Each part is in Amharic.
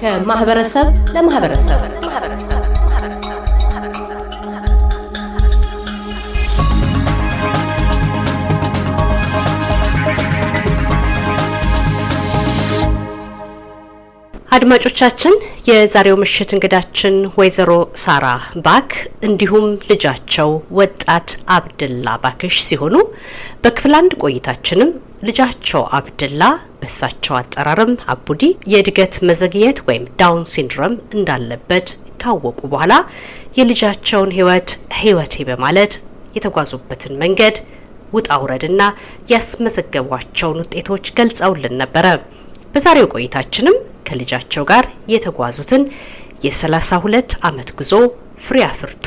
ከማህበረሰብ ለማህበረሰብ። አድማጮቻችን የዛሬው ምሽት እንግዳችን ወይዘሮ ሳራ ባክ እንዲሁም ልጃቸው ወጣት አብድላ ባክሽ ሲሆኑ በክፍል አንድ ቆይታችንም ልጃቸው አብድላ በሳቸው አጠራርም አቡዲ የእድገት መዘግየት ወይም Down syndrome እንዳለበት ካወቁ በኋላ የልጃቸውን ህይወት ህይወቴ በማለት የተጓዙበትን መንገድ ውጣ ውረድና ያስመዘገቧቸውን ውጤቶች ገልጸውልን ነበረ። በዛሬው ቆይታችንም ከልጃቸው ጋር የተጓዙትን የ32 ዓመት ጉዞ ፍሬ አፍርቶ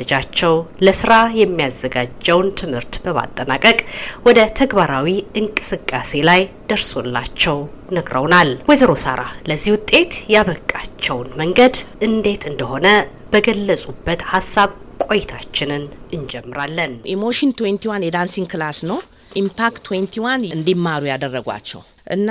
ልጃቸው ለስራ የሚያዘጋጀውን ትምህርት በማጠናቀቅ ወደ ተግባራዊ እንቅስቃሴ ላይ ደርሶላቸው ነግረውናል። ወይዘሮ ሳራ ለዚህ ውጤት ያበቃቸውን መንገድ እንዴት እንደሆነ በገለጹበት ሀሳብ ቆይታችንን እንጀምራለን። Emotion 21 የ dancing class ነው። Impact 21 እንዲማሩ ያደረጓቸው እና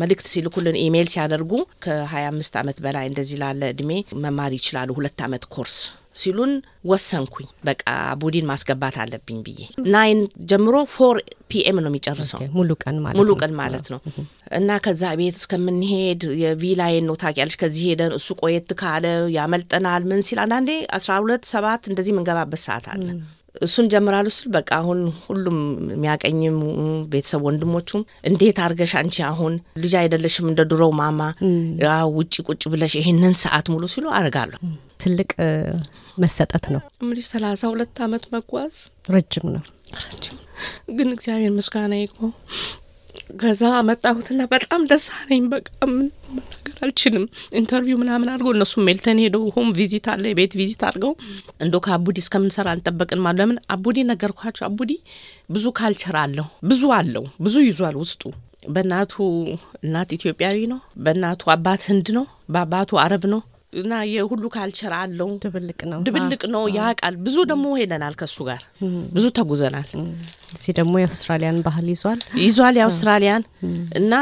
መልእክት ሲልኩልን ኢሜይል ሲያደርጉ ከ25 ዓመት በላይ እንደዚህ ላለ እድሜ መማር ይችላሉ ሁለት ዓመት ኮርስ ሲሉን ወሰንኩኝ። በቃ አቡዲን ማስገባት አለብኝ ብዬ nine ጀምሮ four PM ነው የሚጨርሰው ሙሉ ቀን ማለት ሙሉ ቀን ማለት ነው። እና ከዛ ቤት እስከምንሄድ የ V/Line ነው ታውቂያለሽ። ከዚህ ሄደን እሱ ቆየት ካለ ያመልጠናል ምን ሲል አንዳንዴ አስራ ሁለት ሰባት እንደዚህ የምንገባበት ሰዓት አለ። እሱን ጀምራለሁ ስል በቃ አሁን ሁሉም የሚያቀኝም ቤተሰብ ወንድሞቹም እንዴት አርገሽ አንቺ አሁን ልጅ አይደለሽም እንደ ድሮው ማማ ውጭ ቁጭ ብለሽ ይህንን ሰዓት ሙሉ ሲሉ አርጋለሁ። ትልቅ መሰጠት ነው። እንግዲህ ሰላሳ ሁለት አመት መጓዝ ረጅም ነው። ረጅም ግን እግዚአብሔር ምስጋና ይግባው። ከዛ መጣሁትና በጣም ደስ አለኝ። በቃ መናገር አልችልም። interview ምናምን አድርገው እነሱ ሜልተን ሄደው home visit አለ የቤት ቪዚት አድርገው እንዶ ከአቡዲ እስከምንሰራ አልጠበቅን ማለት ለምን አቡዲ ነገርኳቸው። አቡዲ ብዙ culture አለው፣ ብዙ አለው፣ ብዙ ይዟል ውስጡ። በእናቱ እናት ኢትዮጵያዊ ነው፣ በእናቱ አባት ህንድ ነው፣ በአባቱ አረብ ነው እና የሁሉ culture አለው። ድብልቅ ነው ድብልቅ ነው ያውቃል። ብዙ ደግሞ ሄደናል ከሱ ጋር ብዙ ተጉዘናል። እዚህ ደግሞ የአውስትራሊያን ባህል ይዟል ይዟል የአውስትራሊያን እና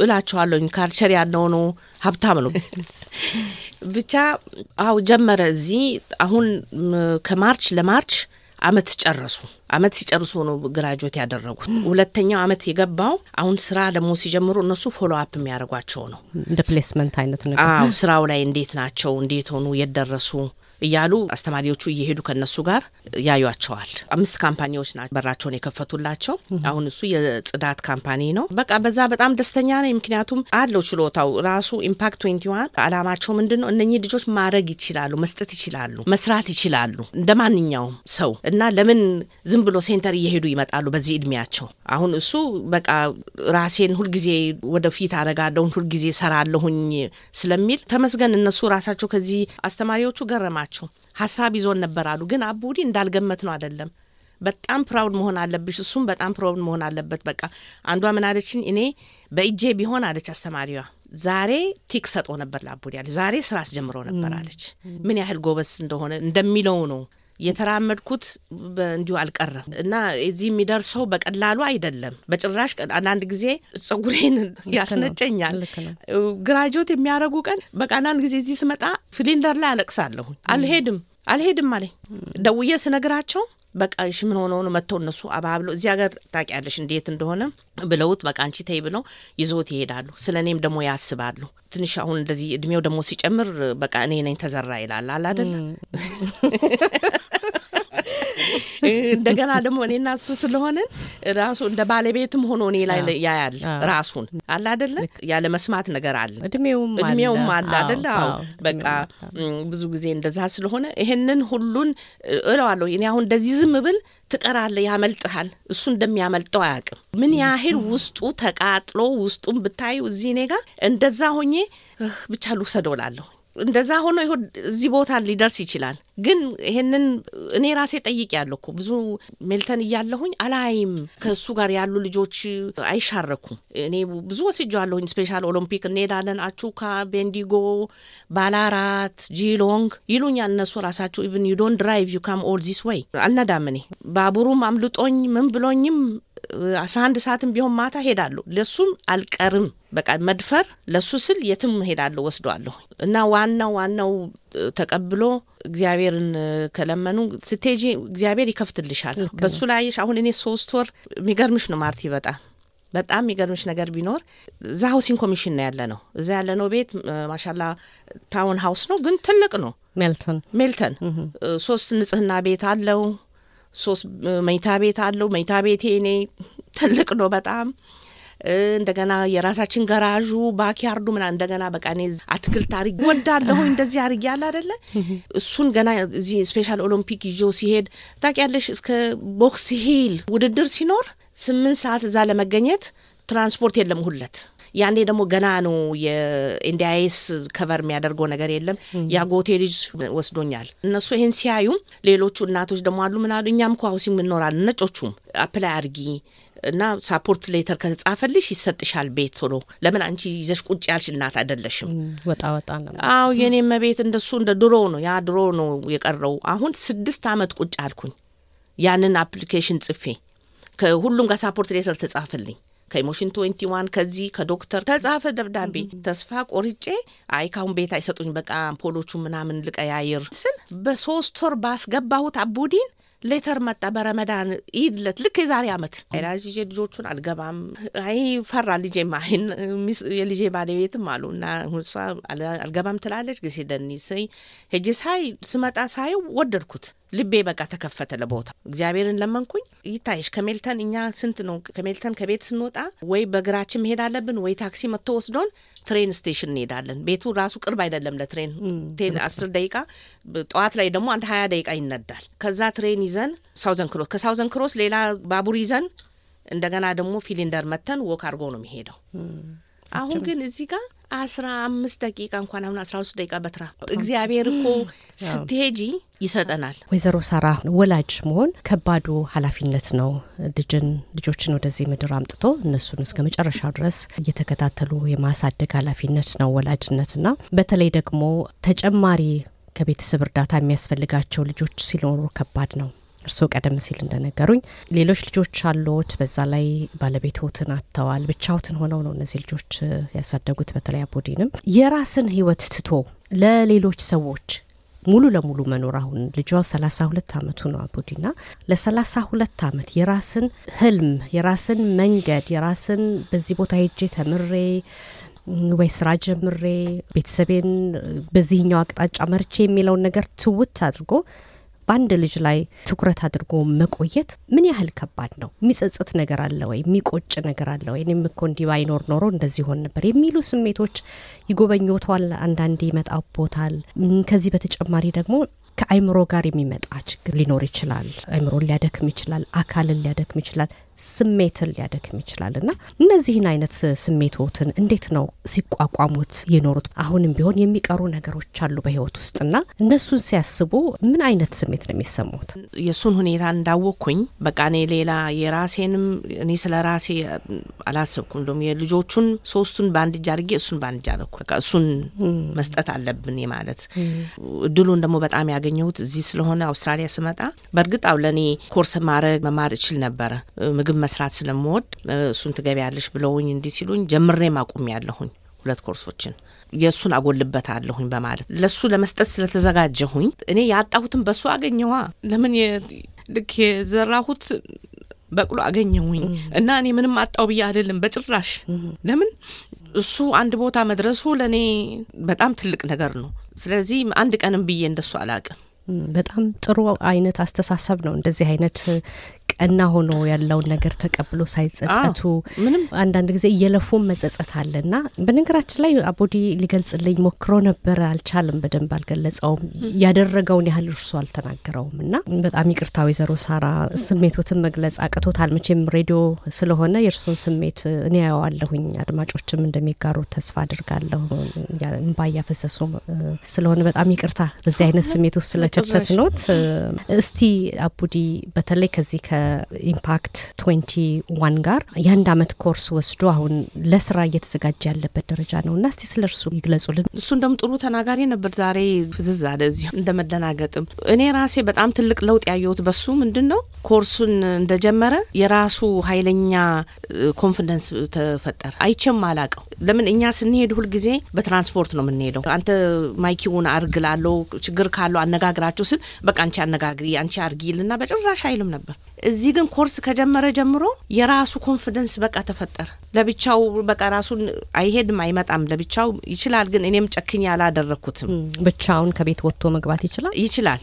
እላቸዋለሁኝ culture ያለው ነው። ሀብታም ነው ብቻ አው ጀመረ እዚህ አሁን ከ March ለ March አመት ጨረሱ። አመት ሲጨርሱ ነው graduate ያደረጉት። ሁለተኛው አመት የገባው አሁን ስራ ደግሞ ሲጀምሩ እነሱ follow up የሚያደርጓቸው ነው። እንደ placement አይነት ነገር አዎ ስራው ላይ እንዴት ናቸው፣ እንዴት ሆኑ፣ የት ደረሱ እያሉ አስተማሪዎቹ እየሄዱ ከነሱ ጋር ያዩቸዋል። አምስት company ዎች ናቸው በራቸውን የከፈቱላቸው። አሁን እሱ የጽዳት company ነው። በቃ በዛ በጣም ደስተኛ ነኝ። ምክንያቱም አለው ችሎታው ራሱ Impact Twenty One አላማቸው ምንድን ነው? እነኚህ ልጆች ማድረግ ይችላሉ፣ መስጠት ይችላሉ፣ መስራት ይችላሉ እንደ ማንኛውም ሰው እና ለምን ዝም ብሎ centre እየሄዱ ይመጣሉ በዚህ እድሜያቸው? አሁን እሱ በቃ ራሴን ሁልጊዜ ወደፊት አረጋለሁኝ ሁልጊዜ ሰራለሁኝ ስለሚል ተመስገን። እነሱ ራሳቸው ከዚህ አስተማሪዎቹ ገረማቸው ናቸው ሀሳብ ይዞን ነበር አሉ። ግን አቡዲ እንዳልገመት ነው አይደለም። በጣም proud መሆን አለብሽ፣ እሱም በጣም proud መሆን አለበት። በቃ አንዷ ምን አለችኝ፣ እኔ በእጄ ቢሆን አለች አስተማሪዋ ዛሬ tick ሰጦ ነበር ለአቡዲ አለች። ዛሬ ስራ አስጀምሮ ነበር አለች። ምን ያህል ጎበስ እንደሆነ እንደሚለው ነው የተራመድኩት እንዲሁ አልቀረም እና እዚህ የሚደርሰው በቀላሉ አይደለም በጭራሽ። አንዳንድ ጊዜ ጸጉሬን ያስነጨኛል። ግራጆት የሚያደርጉ ቀን በቃ አንዳንድ ጊዜ እዚህ ስመጣ ፍሊንደር ላይ አለቅሳለሁ። አልሄድም አልሄድም አለኝ። ደውዬ ስነግራቸው በቃ እሺ ምን ሆነው ነው መጥተው እነሱ አባብለው እዚህ ሀገር ታውቂያለሽ እንዴት እንደሆነ ብለውት በቃ አንቺ ተይ ብለው ይዞት ይሄዳሉ። ስለ እኔም ደግሞ ያስባሉ። ትንሽ አሁን እንደዚህ እድሜው ደግሞ ሲጨምር በቃ እኔ ነኝ ተዘራ ይላል አለ አይደለም እንደገና ደግሞ እኔና እሱ ስለሆንን ራሱ እንደ ባለቤትም ሆኖ እኔ ላይ ያያል ራሱን። አለ አደለ ያለ መስማት ነገር አለ። እድሜውም አለ። አደለ አዎ በቃ ብዙ ጊዜ እንደዛ ስለሆነ ይሄንን ሁሉን እለዋለሁ። እኔ አሁን እንደዚህ ዝም ብል ትቀራለ ያመልጥሃል። እሱ እንደሚያመልጠው አያውቅም። ምን ያህል ውስጡ ተቃጥሎ ውስጡን ብታዩ እዚህ እኔ ጋር እንደዛ ሆኜ ብቻ ልውሰደው ላለሁ እንደዛ ሆኖ ይሁን እዚህ ቦታ ሊደርስ ይችላል። ግን ይሄንን እኔ ራሴ ጠይቅ ያለሁ እኮ ብዙ ሜልተን እያለሁኝ አላይም ከእሱ ጋር ያሉ ልጆች አይሻረኩም። እኔ ብዙ ወስጃለሁኝ። Special Olympic እንሄዳለን፣ አቹካ፣ ቤንዲጎ፣ ባላራት፣ ጂሎንግ ይሉኛል እነሱ ራሳቸው even you don't drive you come all this way አልነዳም። እኔ ባቡሩም አምልጦኝ ምን ብሎኝም አስራ አንድ ሰዓትም ቢሆን ማታ ሄዳለሁ። ለሱም አልቀርም። በቃ መድፈር ለሱ ስል የትም ሄዳለሁ ወስደዋለሁ። እና ዋናው ዋናው ተቀብሎ እግዚአብሔርን ከለመኑ ስቴጂ እግዚአብሔር ይከፍትልሻል። በሱ ላይ አሁን እኔ ሶስት ወር የሚገርምሽ ነው ማርቲ በጣም በጣም የሚገርምሽ ነገር ቢኖር እዛ housing commission ነው ያለ ነው። እዛ ያለ ነው ቤት ማሻላ town house ነው፣ ግን ትልቅ ነው። ሜልተን ሜልተን ሶስት ንጽህና ቤት አለው፣ ሶስት መኝታ ቤት አለው። መኝታ ቤቴ እኔ ትልቅ ነው በጣም። እንደገና የራሳችን ገራዡ backyard ኡ ምና እንደገና በቃ እኔ አትክልት አርግ ወዳለሁ እንደዚህ አርግ ያለ አደለ እሱን ገና እዚህ Special Olympic ይዤው ሲሄድ ታውቂያለሽ እስከ ቦክስ ሂል ውድድር ሲኖር ስምንት ሰዓት እዛ ለመገኘት ትራንስፖርት የለም ሁለት ያኔ ደግሞ ገና ነው የ NDIS cover የሚያደርገው ነገር የለም። የአጎቴ ልጅ ወስዶኛል። እነሱ ይህን ሲያዩ ሌሎቹ እናቶች ደግሞ አሉ ምን አሉ፣ እኛም እኮ housing እንኖራለን ነጮቹም apply አርጊ እና support letter ከተጻፈልሽ ይሰጥሻል ቤት ቶሎ። ለምን አንቺ ይዘሽ ቁጭ ያልሽ እናት አይደለሽም። ወጣ ወጣ አዎ የኔም ቤት እንደሱ እንደ ድሮ ነው። ያ ድሮ ነው የቀረው። አሁን ስድስት አመት ቁጭ አልኩኝ ያንን application ጽፌ ከሁሉም ጋር support letter ተጻፈልኝ። ከ Emotion Twenty One ከዚህ ከዶክተር ተጻፈ ደብዳቤ። ተስፋ ቆርጬ አይ ካሁን ቤት አይሰጡኝ በቃ አምፖሎቹ ምናምን ልቀያይር ስል በሶስት ወር ባስገባሁት አቡዲን ሌተር መጣ። በረመዳን ኢድ ለት ልክ የዛሬ አመት ራዥ ይዤ ልጆቹን አልገባም። አይ ፈራ ልጄ የልጄ ባለቤትም አሉ እና እሷ አልገባም ትላለች። ጊዜ ደኒ ሰይ ሄጄ ሳይ ስመጣ ሳየው ወደድኩት። ልቤ በቃ ተከፈተ ለቦታ እግዚአብሔርን ለመንኩኝ። ይታይሽ ከሜልተን እኛ ስንት ነው ከሜልተን ከቤት ስንወጣ ወይ በእግራችን መሄድ አለብን ወይ ታክሲ መጥቶ ወስዶን train station እንሄዳለን። ቤቱ ራሱ ቅርብ አይደለም ለ train ten አስር ደቂቃ ጠዋት ላይ ደግሞ አንድ ሀያ ደቂቃ ይነዳል። ከዛ train ይዘን ሳውዘን ክሮስ ከሳውዘን ክሮስ ሌላ ባቡር ይዘን እንደገና ደግሞ ፊሊንደር መጥተን walk አድርጎ ነው የሚሄደው። አሁን ግን እዚህ ጋር አስራ አምስት ደቂቃ እንኳን አሁን አስራ ሶስት ደቂቃ በትራ እግዚአብሔር እኮ ስትሄጂ ይሰጠናል። ወይዘሮ ሳራ ወላጅ መሆን ከባዱ ኃላፊነት ነው። ልጅን ልጆችን ወደዚህ ምድር አምጥቶ እነሱን እስከ መጨረሻው ድረስ እየተከታተሉ የማሳደግ ኃላፊነት ነው ወላጅነትና በተለይ ደግሞ ተጨማሪ ከቤተሰብ እርዳታ የሚያስፈልጋቸው ልጆች ሲኖሩ ከባድ ነው። እርስዎ ቀደም ሲል እንደነገሩኝ ሌሎች ልጆች አሉት። በዛ ላይ ባለቤትዎትን አጥተዋል። ብቻዎትን ሆነው ነው እነዚህ ልጆች ያሳደጉት። በተለይ አቦዲንም የራስን ሕይወት ትቶ ለሌሎች ሰዎች ሙሉ ለሙሉ መኖር አሁን ልጇ ሰላሳ ሁለት አመቱ ነው አቡዲና ለሰላሳ ሁለት አመት የራስን ህልም የራስን መንገድ የራስን በዚህ ቦታ ሄጄ ተምሬ ወይ ስራ ጀምሬ ቤተሰቤን በዚህኛው አቅጣጫ መርቼ የሚለውን ነገር ትውት አድርጎ በአንድ ልጅ ላይ ትኩረት አድርጎ መቆየት ምን ያህል ከባድ ነው? የሚጸጽት ነገር አለ ወይ? የሚቆጭ ነገር አለ ወይ? እኔም እኮ እንዲህ ባይኖር ኖሮ እንደዚህ ሆን ነበር የሚሉ ስሜቶች ይጎበኞቷል። አንዳንዴ ይመጣቦታል። ከዚህ በተጨማሪ ደግሞ ከአይምሮ ጋር የሚመጣ ችግር ሊኖር ይችላል። አይምሮን ሊያደክም ይችላል። አካልን ሊያደክም ይችላል። ስሜትን ሊያደክም ይችላል እና እነዚህን አይነት ስሜቶትን እንዴት ነው ሲቋቋሙት የኖሩት? አሁንም ቢሆን የሚቀሩ ነገሮች አሉ በህይወት ውስጥና እነሱን ሲያስቡ ምን አይነት ስሜት ነው የሚሰሙት? የእሱን ሁኔታ እንዳወቅኩኝ በቃ እኔ ሌላ የራሴንም እኔ ስለ ራሴ አላሰብኩም። እንደውም የልጆቹን ሶስቱን በአንድ እጅ አድርጌ እሱን በአንድ እጅ አደረኩ። በቃ እሱን መስጠት አለብን ማለት እድሉን ደግሞ በጣም ያገኘሁት እዚህ ስለሆነ አውስትራሊያ ስመጣ በእርግጥ አው ለእኔ ኮርስ ማድረግ መማር እችል ነበረ ምግብ መስራት ስለምወድ እሱን ትገቢያለሽ ብለውኝ እንዲህ ሲሉኝ ጀምሬም አቁሜ ያለሁኝ ሁለት ኮርሶችን የእሱን አጎልበት አለሁኝ በማለት ለሱ ለመስጠት ስለተዘጋጀሁኝ እኔ ያጣሁትን በሱ አገኘዋ። ለምን ልክ የዘራሁት በቅሎ አገኘሁኝ እና እኔ ምንም አጣው ብዬ አይደለም በጭራሽ። ለምን እሱ አንድ ቦታ መድረሱ ለእኔ በጣም ትልቅ ነገር ነው። ስለዚህ አንድ ቀንም ብዬ እንደሱ አላቅም። በጣም ጥሩ አይነት አስተሳሰብ ነው። እንደዚህ አይነት ቀና ሆኖ ያለውን ነገር ተቀብሎ ሳይጸጸቱ ምንም አንዳንድ ጊዜ እየለፉም መጸጸት አለና በነገራችን ላይ አቦዲ ሊገልጽልኝ ሞክሮ ነበረ፣ አልቻለም፣ በደንብ አልገለጸውም። ያደረገውን ያህል እርሱ አልተናገረውም እና በጣም ይቅርታ ወይዘሮ ሳራ ስሜቶትን መግለጽ አቅቶታል። መቼም ሬዲዮ ስለሆነ የእርሱን ስሜት እኔ ያየዋለሁኝ፣ አድማጮችም እንደሚጋሩ ተስፋ አድርጋለሁ። እንባ እያፈሰሱ ስለሆነ በጣም ይቅርታ በዚህ አይነት ስሜት ውስጥ ስለከተት ኖት። እስቲ አቡዲ በተለይ ከዚህ ከ Impact Twenty One ጋር የአንድ አመት ኮርስ ወስዶ አሁን ለስራ እየተዘጋጀ ያለበት ደረጃ ነው እና እስቲ ስለ እርሱ ይግለጹልን። እሱ እንደም ጥሩ ተናጋሪ ነበር። ዛሬ ፍዝዝ አለ እዚሁ እንደ መደናገጥም። እኔ ራሴ በጣም ትልቅ ለውጥ ያየሁት በሱ ምንድን ነው ኮርሱን እንደጀመረ የራሱ ኃይለኛ confidence ተፈጠረ። አይቼም አላቀው። ለምን እኛ ስንሄድ ሁልጊዜ በትራንስፖርት ነው የምንሄደው። አንተ myki ውን አርግ ላለው ችግር ካለው አነጋግራቸው ስል በቃ አንቺ አነጋግሪ አንቺ አርጊ ይልና በጭራሽ አይልም ነበር። እዚህ ግን ኮርስ ከጀመረ ጀምሮ የራሱ confidence በቃ ተፈጠረ። ለብቻው በቃ ራሱን አይሄድም አይመጣም፣ ለብቻው ይችላል። ግን እኔም ጨክኝ አላደረግኩትም። ብቻውን ከቤት ወጥቶ መግባት ይችላል ይችላል።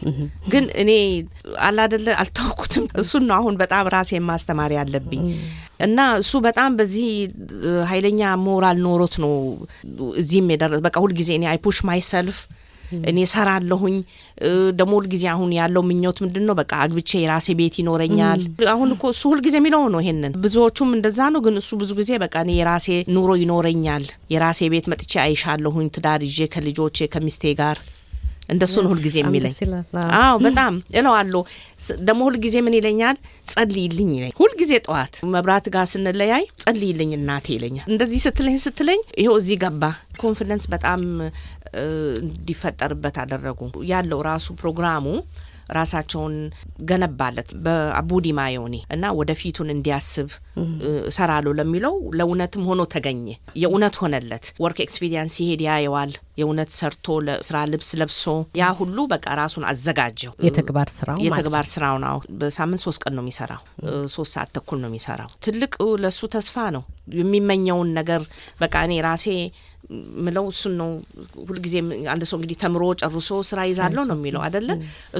ግን እኔ አላደለ አልተውኩትም። እሱን ነው አሁን በጣም ራሴ ማስተማር ያለብኝ እና እሱ በጣም በዚህ ኃይለኛ ሞራል ኖሮት ነው እዚህም የደረሰ በቃ ሁልጊዜ እኔ I push myself እኔ ሰራለሁኝ ደግሞ ሁልጊዜ አሁን ያለው ምኞት ምንድን ነው? በቃ አግብቼ የራሴ ቤት ይኖረኛል። አሁን እኮ እሱ ሁልጊዜ የሚለው ነው ይሄንን። ብዙዎቹም እንደዛ ነው። ግን እሱ ብዙ ጊዜ በቃ እኔ የራሴ ኑሮ ይኖረኛል፣ የራሴ ቤት መጥቼ አይሻለሁኝ፣ ትዳር ይዤ ከልጆቼ ከሚስቴ ጋር እንደሱ ነው ሁልጊዜ የሚለኝ። አዎ በጣም እለዋለሁ። ደግሞ ሁልጊዜ ምን ይለኛል? ጸልይልኝ ይለኝ። ሁልጊዜ ጠዋት መብራት ጋር ስንለያይ ጸልይልኝ እናቴ ይለኛል። እንደዚህ ስትለኝ ስትለኝ ይኸው እዚህ ገባ። confidence በጣም እንዲፈጠርበት አደረጉ። ያለው ራሱ ፕሮግራሙ ራሳቸውን ገነባለት በአቡዲ mind እና ወደፊቱን እንዲያስብ እሰራለሁ ለሚለው ለእውነትም ሆኖ ተገኘ። የእውነት ሆነለት። work experience ሲሄድ ያየዋል። የእውነት ሰርቶ ለስራ ልብስ ለብሶ ያ ሁሉ በቃ ራሱን አዘጋጀው። የተግባር ስራው የተግባር ስራው ነው። በሳምንት ሶስት ቀን ነው የሚሰራው። ሶስት ሰዓት ተኩል ነው የሚሰራው። ትልቅ ለሱ ተስፋ ነው። የሚመኘውን ነገር በቃ እኔ ራሴ ምለው እሱን ነው። ሁልጊዜ አንድ ሰው እንግዲህ ተምሮ ጨርሶ ስራ ይዛለሁ ነው የሚለው አደለ?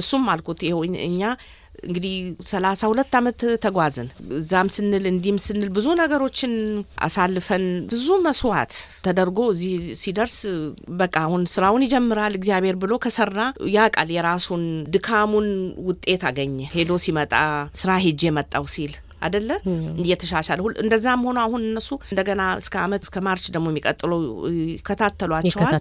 እሱም አልኩት ይኸው እኛ እንግዲህ ሰላሳ ሁለት አመት ተጓዝን። እዛም ስንል እንዲህም ስንል ብዙ ነገሮችን አሳልፈን ብዙ መስዋዕት ተደርጎ እዚህ ሲደርስ በቃ አሁን ስራውን ይጀምራል። እግዚአብሔር ብሎ ከሰራ ያውቃል የራሱን ድካሙን ውጤት አገኘ። ሄዶ ሲመጣ ስራ ሄጄ መጣው ሲል አደለ እየተሻሻለ ሁል እንደዛም ሆኖ አሁን እነሱ እንደገና እስከ አመት እስከ ማርች ደግሞ የሚቀጥለው ይከታተሏቸዋል።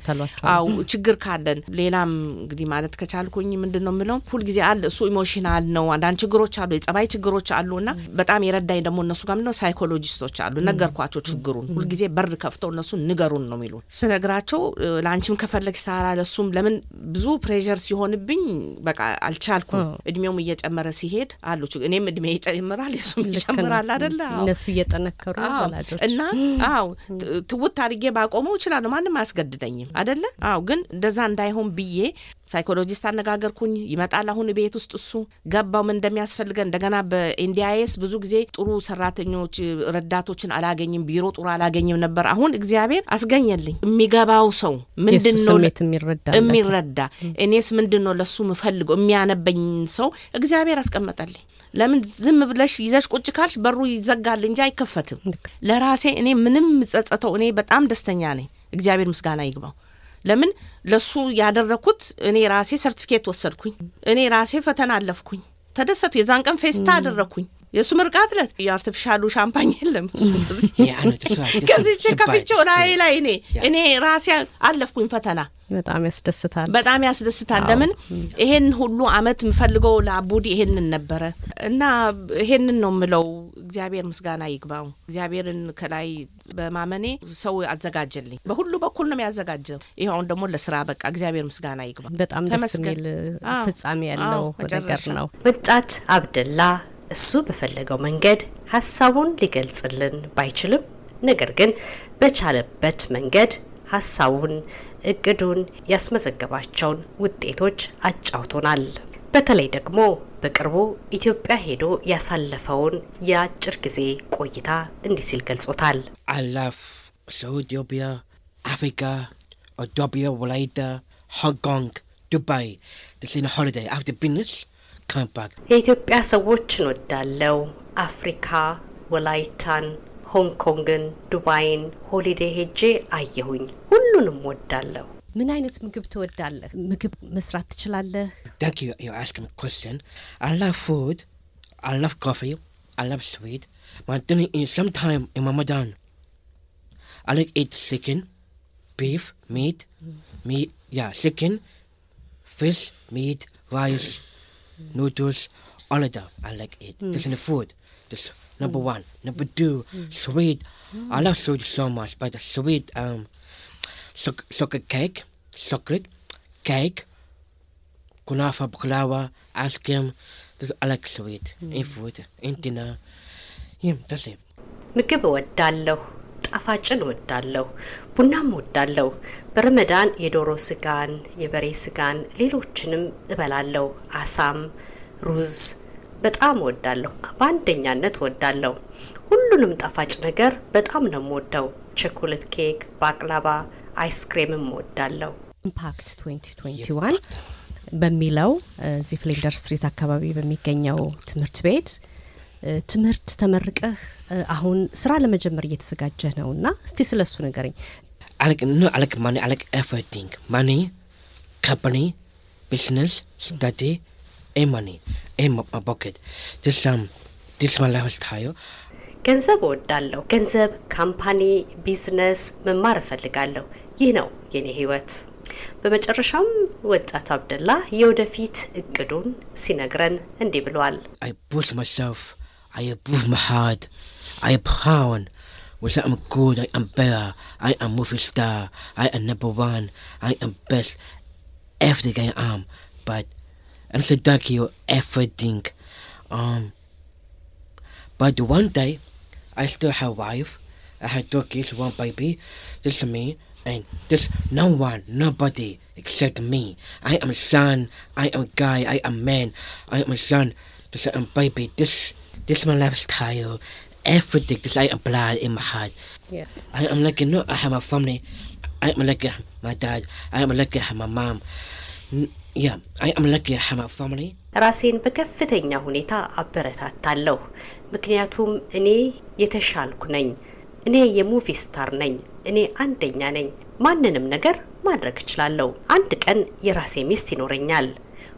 አው ችግር ካለን ሌላም እንግዲህ ማለት ከቻልኩኝ ምንድን ነው የምለው ሁልጊዜ አለ እሱ emotional ነው። አንዳንድ ችግሮች አሉ፣ የጸባይ ችግሮች አሉ እና በጣም የረዳኝ ደግሞ እነሱ ጋር ምንድነው ሳይኮሎጂስቶች አሉ። ነገርኳቸው ችግሩን ሁልጊዜ በር ከፍተው እነሱ ንገሩን ነው የሚሉን። ስነግራቸው ለአንቺም ከፈለግሽ ሳራ ለሱም ለምን ብዙ pressure ሲሆንብኝ በቃ አልቻልኩም። እድሜውም እየጨመረ ሲሄድ አሉ እኔም እድሜ ይጨምራል የሱም ይጨምራል አደለ? እነሱ እየጠነከሩ ወላጆች እና አዎ ትውት አድርጌ ባቆመው እችላለሁ። ማንም አያስገድደኝም አደለ? አዎ ግን እንደዛ እንዳይሆን ብዬ psychologist አነጋገርኩኝ። ይመጣል አሁን ቤት ውስጥ እሱ ገባው ምን እንደሚያስፈልገን እንደገና በ NDIS ብዙ ጊዜ ጥሩ ሰራተኞች ረዳቶችን አላገኝም፣ ቢሮ ጥሩ አላገኝም ነበር። አሁን እግዚአብሔር አስገኘልኝ የሚገባው ሰው ምንድን ነው የሚረዳ እኔስ ምንድን ነው ለሱ ምፈልገው የሚያነበኝ ሰው እግዚአብሔር አስቀመጠልኝ። ለምን ዝም ብለሽ ይዘሽ ቁጭ ካልሽ በሩ ይዘጋል እንጂ አይከፈትም። ለራሴ እኔ ምንም ጸጸተው እኔ በጣም ደስተኛ ነኝ። እግዚአብሔር ምስጋና ይግባው። ለምን ለሱ ያደረኩት እኔ ራሴ ሰርቲፊኬት ወሰድኩኝ። እኔ ራሴ ፈተና አለፍኩኝ። ተደሰቱ። የዛን ቀን ፌስታ አደረግኩኝ። የእሱ ምርቃት ለት የ artificial ሉ ሻምፓኝ የለም ከዚች ከፍቼው ላይ ላይ እኔ እኔ ራሴ አለፍኩኝ ፈተና። በጣም ያስደስታል። በጣም ያስደስታል። ለምን ይሄን ሁሉ አመት የምፈልገው ለአቡዲ ይሄንን ነበረ እና ይሄንን ነው የምለው። እግዚአብሔር ምስጋና ይግባው። እግዚአብሔርን ከላይ በማመኔ ሰው አዘጋጀልኝ። በሁሉ በኩል ነው የሚያዘጋጀው። ይኸውን ደግሞ ለስራ በቃ እግዚአብሔር ምስጋና ይግባው። በጣም ደስ የሚል ፍጻሜ ያለው ነገር ነው። ወጣት አብደላ እሱ በፈለገው መንገድ ሀሳቡን ሊገልጽልን ባይችልም ነገር ግን በቻለበት መንገድ ሀሳቡን፣ እቅዱን፣ ያስመዘገባቸውን ውጤቶች አጫውቶናል። በተለይ ደግሞ በቅርቡ ኢትዮጵያ ሄዶ ያሳለፈውን የአጭር ጊዜ ቆይታ እንዲህ ሲል ገልጾታል። I love ኢትዮጵያ፣ አፍሪካ፣ ኢትዮጵያ፣ ወላይታ፣ ሆንግ ኮንግ፣ ዱባይ holiday after business come back የኢትዮጵያ ሰዎችን ወዳለው አፍሪካ፣ ወላይታን፣ ሆንግ ኮንግን፣ ዱባይን ሆሊዴ ሄጄ አየሁኝ። ሁሉንም ወዳለሁ። ምን አይነት ምግብ ትወዳለህ? ምግብ መስራት ትችላለህ? Thank you. You're asking me a question. I love food. I love coffee. I love sweet. But then in sometime in Ramadan, I like eat chicken, beef, meat, meat. Yeah, chicken, fish, meat, rice, noodles, all of that. I like it. This is the food. This number one. Number two, sweet. I love sweet so much, but the sweet um, choc- chocolate cake, kunafa, baklava, ice cream, Dus I like sweet and food and dinner. Yeah, that's it. ምግብ እወዳለሁ። ጣፋጭን እወዳለሁ። ቡናም እወዳለሁ። በረመዳን የዶሮ ስጋን፣ የበሬ ስጋን፣ ሌሎችንም እበላለሁ። አሳም፣ ሩዝ በጣም እወዳለሁ። በአንደኛነት እወዳለሁ። ሁሉንም ጣፋጭ ነገር በጣም ነው የምወደው። ቸኮሌት ኬክ፣ ባቅላባ፣ አይስክሬምም እወዳለሁ። ኢምፓክት 2021 በሚለው እዚህ ፍሌንደር ስትሪት አካባቢ በሚገኘው ትምህርት ቤት ትምህርት ተመርቀህ አሁን ስራ ለመጀመር እየተዘጋጀህ ነው እና እስቲ ስለ እሱ ንገረኝ። no, I like money. I like everything. Money, company, business, study, and money in my, my pocket. This um. ገንዘብ እወዳለሁ። ገንዘብ፣ company፣ business መማር እፈልጋለሁ። ይህ ነው የኔ ህይወት። በመጨረሻም ወጣት አብደላ የወደፊት እቅዱን ሲነግረን እንዲህ push myself. I push my heart. I am proud. Was I'm good. I am better. I am movie star. I am number one. I am best. Everything I am. But I'm so thank you everything. Um. But one day, I still have wife. I had two kids, one baby. This is me, and there's no one, nobody except me. I am a son. I am a guy. I am man. I am a son. This I am baby. This this my lifestyle. Everything. This I am blood in my heart. Yeah. I am lucky. No, I have a family. I am lucky. My dad. I am lucky. I have my mom. ራሴን በከፍተኛ ሁኔታ አበረታታለሁ። ምክንያቱም እኔ የተሻልኩ ነኝ። እኔ የሙቪ ስታር ነኝ። እኔ አንደኛ ነኝ። ማንንም ነገር ማድረግ እችላለሁ። አንድ ቀን የራሴ ሚስት ይኖረኛል።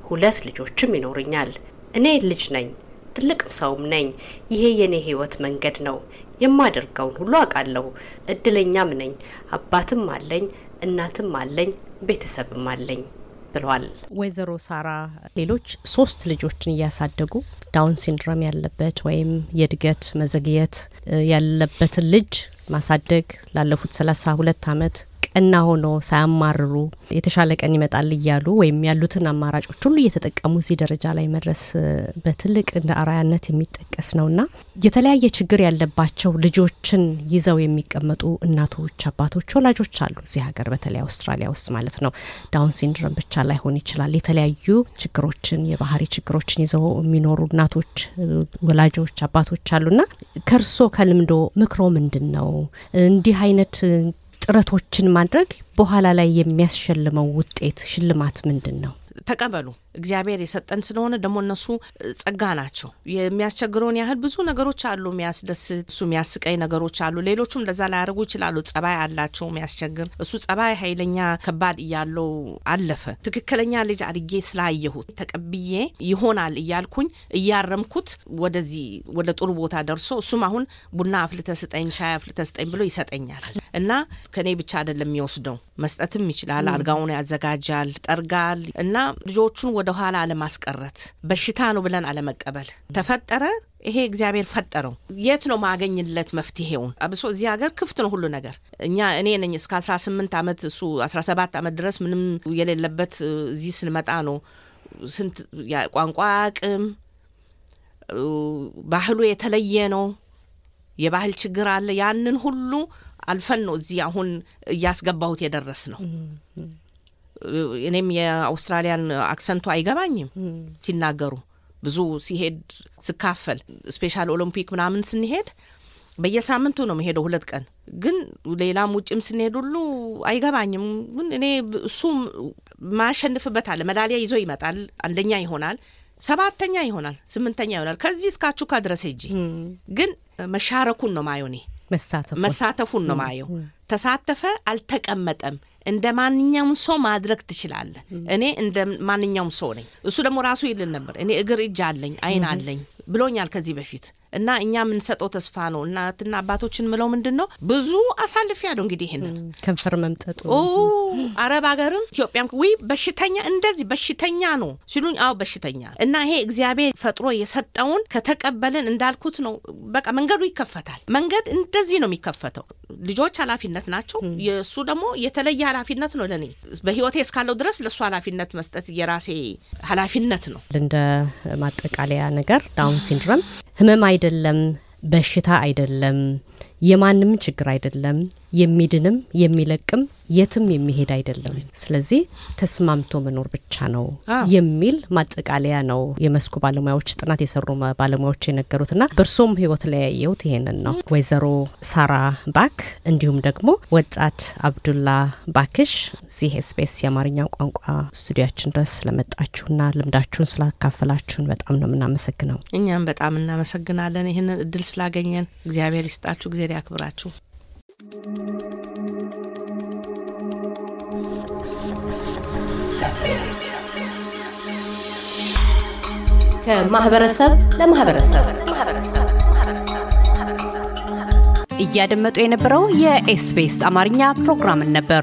ሁለት ልጆችም ይኖሩኛል። እኔ ልጅ ነኝ። ትልቅም ሰውም ነኝ። ይሄ የኔ ህይወት መንገድ ነው። የማደርገውን ሁሉ አውቃለሁ። እድለኛም ነኝ። አባትም አለኝ፣ እናትም አለኝ፣ ቤተሰብም አለኝ ብሏል። ወይዘሮ ሳራ ሌሎች ሶስት ልጆችን እያሳደጉ ዳውን ሲንድሮም ያለበት ወይም የእድገት መዘግየት ያለበትን ልጅ ማሳደግ ላለፉት ሰላሳ ሁለት አመት ቀና ሆኖ ሳያማርሩ የተሻለ ቀን ይመጣል እያሉ ወይም ያሉትን አማራጮች ሁሉ እየተጠቀሙ እዚህ ደረጃ ላይ መድረስ በትልቅ እንደ አርአያነት የሚጠቀስ ነውና የተለያየ ችግር ያለባቸው ልጆችን ይዘው የሚቀመጡ እናቶች፣ አባቶች፣ ወላጆች አሉ እዚህ ሀገር በተለይ አውስትራሊያ ውስጥ ማለት ነው። ዳውን ሲንድሮም ብቻ ላይሆን ይችላል። የተለያዩ ችግሮችን የባህሪ ችግሮችን ይዘው የሚኖሩ እናቶች፣ ወላጆች፣ አባቶች አሉና ከእርሶ ከልምዶ ምክሮ ምንድን ነው? እንዲህ አይነት ጥረቶችን ማድረግ በኋላ ላይ የሚያስሸልመው ውጤት ሽልማት ምንድን ነው? ተቀበሉ። እግዚአብሔር የሰጠን ስለሆነ ደግሞ እነሱ ጸጋ ናቸው። የሚያስቸግረውን ያህል ብዙ ነገሮች አሉ፣ የሚያስደስት እሱ የሚያስቀኝ ነገሮች አሉ። ሌሎቹም እንደዛ ላያደርጉ ይችላሉ። ጸባይ አላቸው የሚያስቸግር። እሱ ጸባይ ኃይለኛ ከባድ እያለው አለፈ። ትክክለኛ ልጅ አድጌ ስላየሁት ተቀብዬ ይሆናል እያልኩኝ እያረምኩት ወደዚህ ወደ ጥሩ ቦታ ደርሶ እሱም አሁን ቡና አፍልተ ስጠኝ፣ ሻይ አፍልተ ስጠኝ ብሎ ይሰጠኛል እና ከኔ ብቻ አይደለም የሚወስደው መስጠትም ይችላል። አልጋውን ያዘጋጃል፣ ጠርጋል እና ልጆቹን ወደ ኋላ አለማስቀረት በሽታ ነው ብለን አለመቀበል ተፈጠረ። ይሄ እግዚአብሔር ፈጠረው። የት ነው ማገኝለት መፍትሄውን? አብሶ እዚህ ሀገር ክፍት ነው ሁሉ ነገር። እኛ እኔ ነኝ እስከ 18 ዓመት እሱ 17 ዓመት ድረስ ምንም የሌለበት እዚህ ስንመጣ ነው ስንት ቋንቋ አቅም ባህሉ የተለየ ነው። የባህል ችግር አለ። ያንን ሁሉ አልፈን ነው እዚህ አሁን እያስገባሁት የደረስ ነው። እኔም የአውስትራሊያን accent ኡ አይገባኝም ሲናገሩ ብዙ ሲሄድ ስካፈል Special Olympic ምናምን ስንሄድ በየሳምንቱ ነው መሄደው ሁለት ቀን ግን ሌላም ውጭም ስንሄድ ሁሉ አይገባኝም። ግን እኔ እሱ ማሸንፍበት አለ መዳሊያ ይዞ ይመጣል። አንደኛ ይሆናል፣ ሰባተኛ ይሆናል፣ ስምንተኛ ይሆናል። ከዚህ እስካቹካ ድረስ ሄጂ ግን መሻረኩን ነው ማየው እኔ መሳተፉን ነው ማየው። ተሳተፈ፣ አልተቀመጠም። እንደ ማንኛውም ሰው ማድረግ ትችላለህ። እኔ እንደ ማንኛውም ሰው ነኝ። እሱ ደግሞ ራሱ ይልን ነበር። እኔ እግር እጅ አለኝ፣ አይን አለኝ ብሎኛል ከዚህ በፊት እና እኛ የምንሰጠው ተስፋ ነው። እናትና አባቶችን ምለው ምንድን ነው ብዙ አሳልፍ ያለው እንግዲህ ይህንን ከንፈር መምጠጡ አረብ ሀገርም ኢትዮጵያም ወይ በሽተኛ እንደዚህ በሽተኛ ነው ሲሉኝ፣ አዎ በሽተኛ እና ይሄ እግዚአብሔር ፈጥሮ የሰጠውን ከተቀበልን እንዳልኩት ነው። በቃ መንገዱ ይከፈታል። መንገድ እንደዚህ ነው የሚከፈተው። ልጆች ኃላፊነት ናቸው። የእሱ ደግሞ የተለየ ኃላፊነት ነው ለእኔ በህይወቴ እስካለው ድረስ ለእሱ ኃላፊነት መስጠት የራሴ ኃላፊነት ነው። እንደ ማጠቃለያ ነገር ዳውን ሲንድሮም ህመም አይደለም፣ በሽታ አይደለም፣ የማንም ችግር አይደለም፣ የሚድንም የሚለቅም የትም የሚሄድ አይደለም። ስለዚህ ተስማምቶ መኖር ብቻ ነው የሚል ማጠቃለያ ነው የመስኩ ባለሙያዎች ጥናት የሰሩ ባለሙያዎች የነገሩትና በእርሶም ህይወት ላይ ያየሁት ይሄንን ነው። ወይዘሮ ሳራ ባክ እንዲሁም ደግሞ ወጣት አብዱላ ባክሽ እዚህ ኤስቢኤስ የአማርኛ ቋንቋ ስቱዲያችን ድረስ ስለመጣችሁና ልምዳችሁን ስላካፈላችሁን በጣም ነው የምናመሰግነው። እኛም በጣም እናመሰግናለን ይህንን እድል ስላገኘን። እግዚአብሔር ይስጣችሁ፣ እግዚአብሔር ያክብራችሁ። ከማህበረሰብ ለማህበረሰብ እያደመጡ የነበረው የኤስቢኤስ አማርኛ ፕሮግራምን ነበር።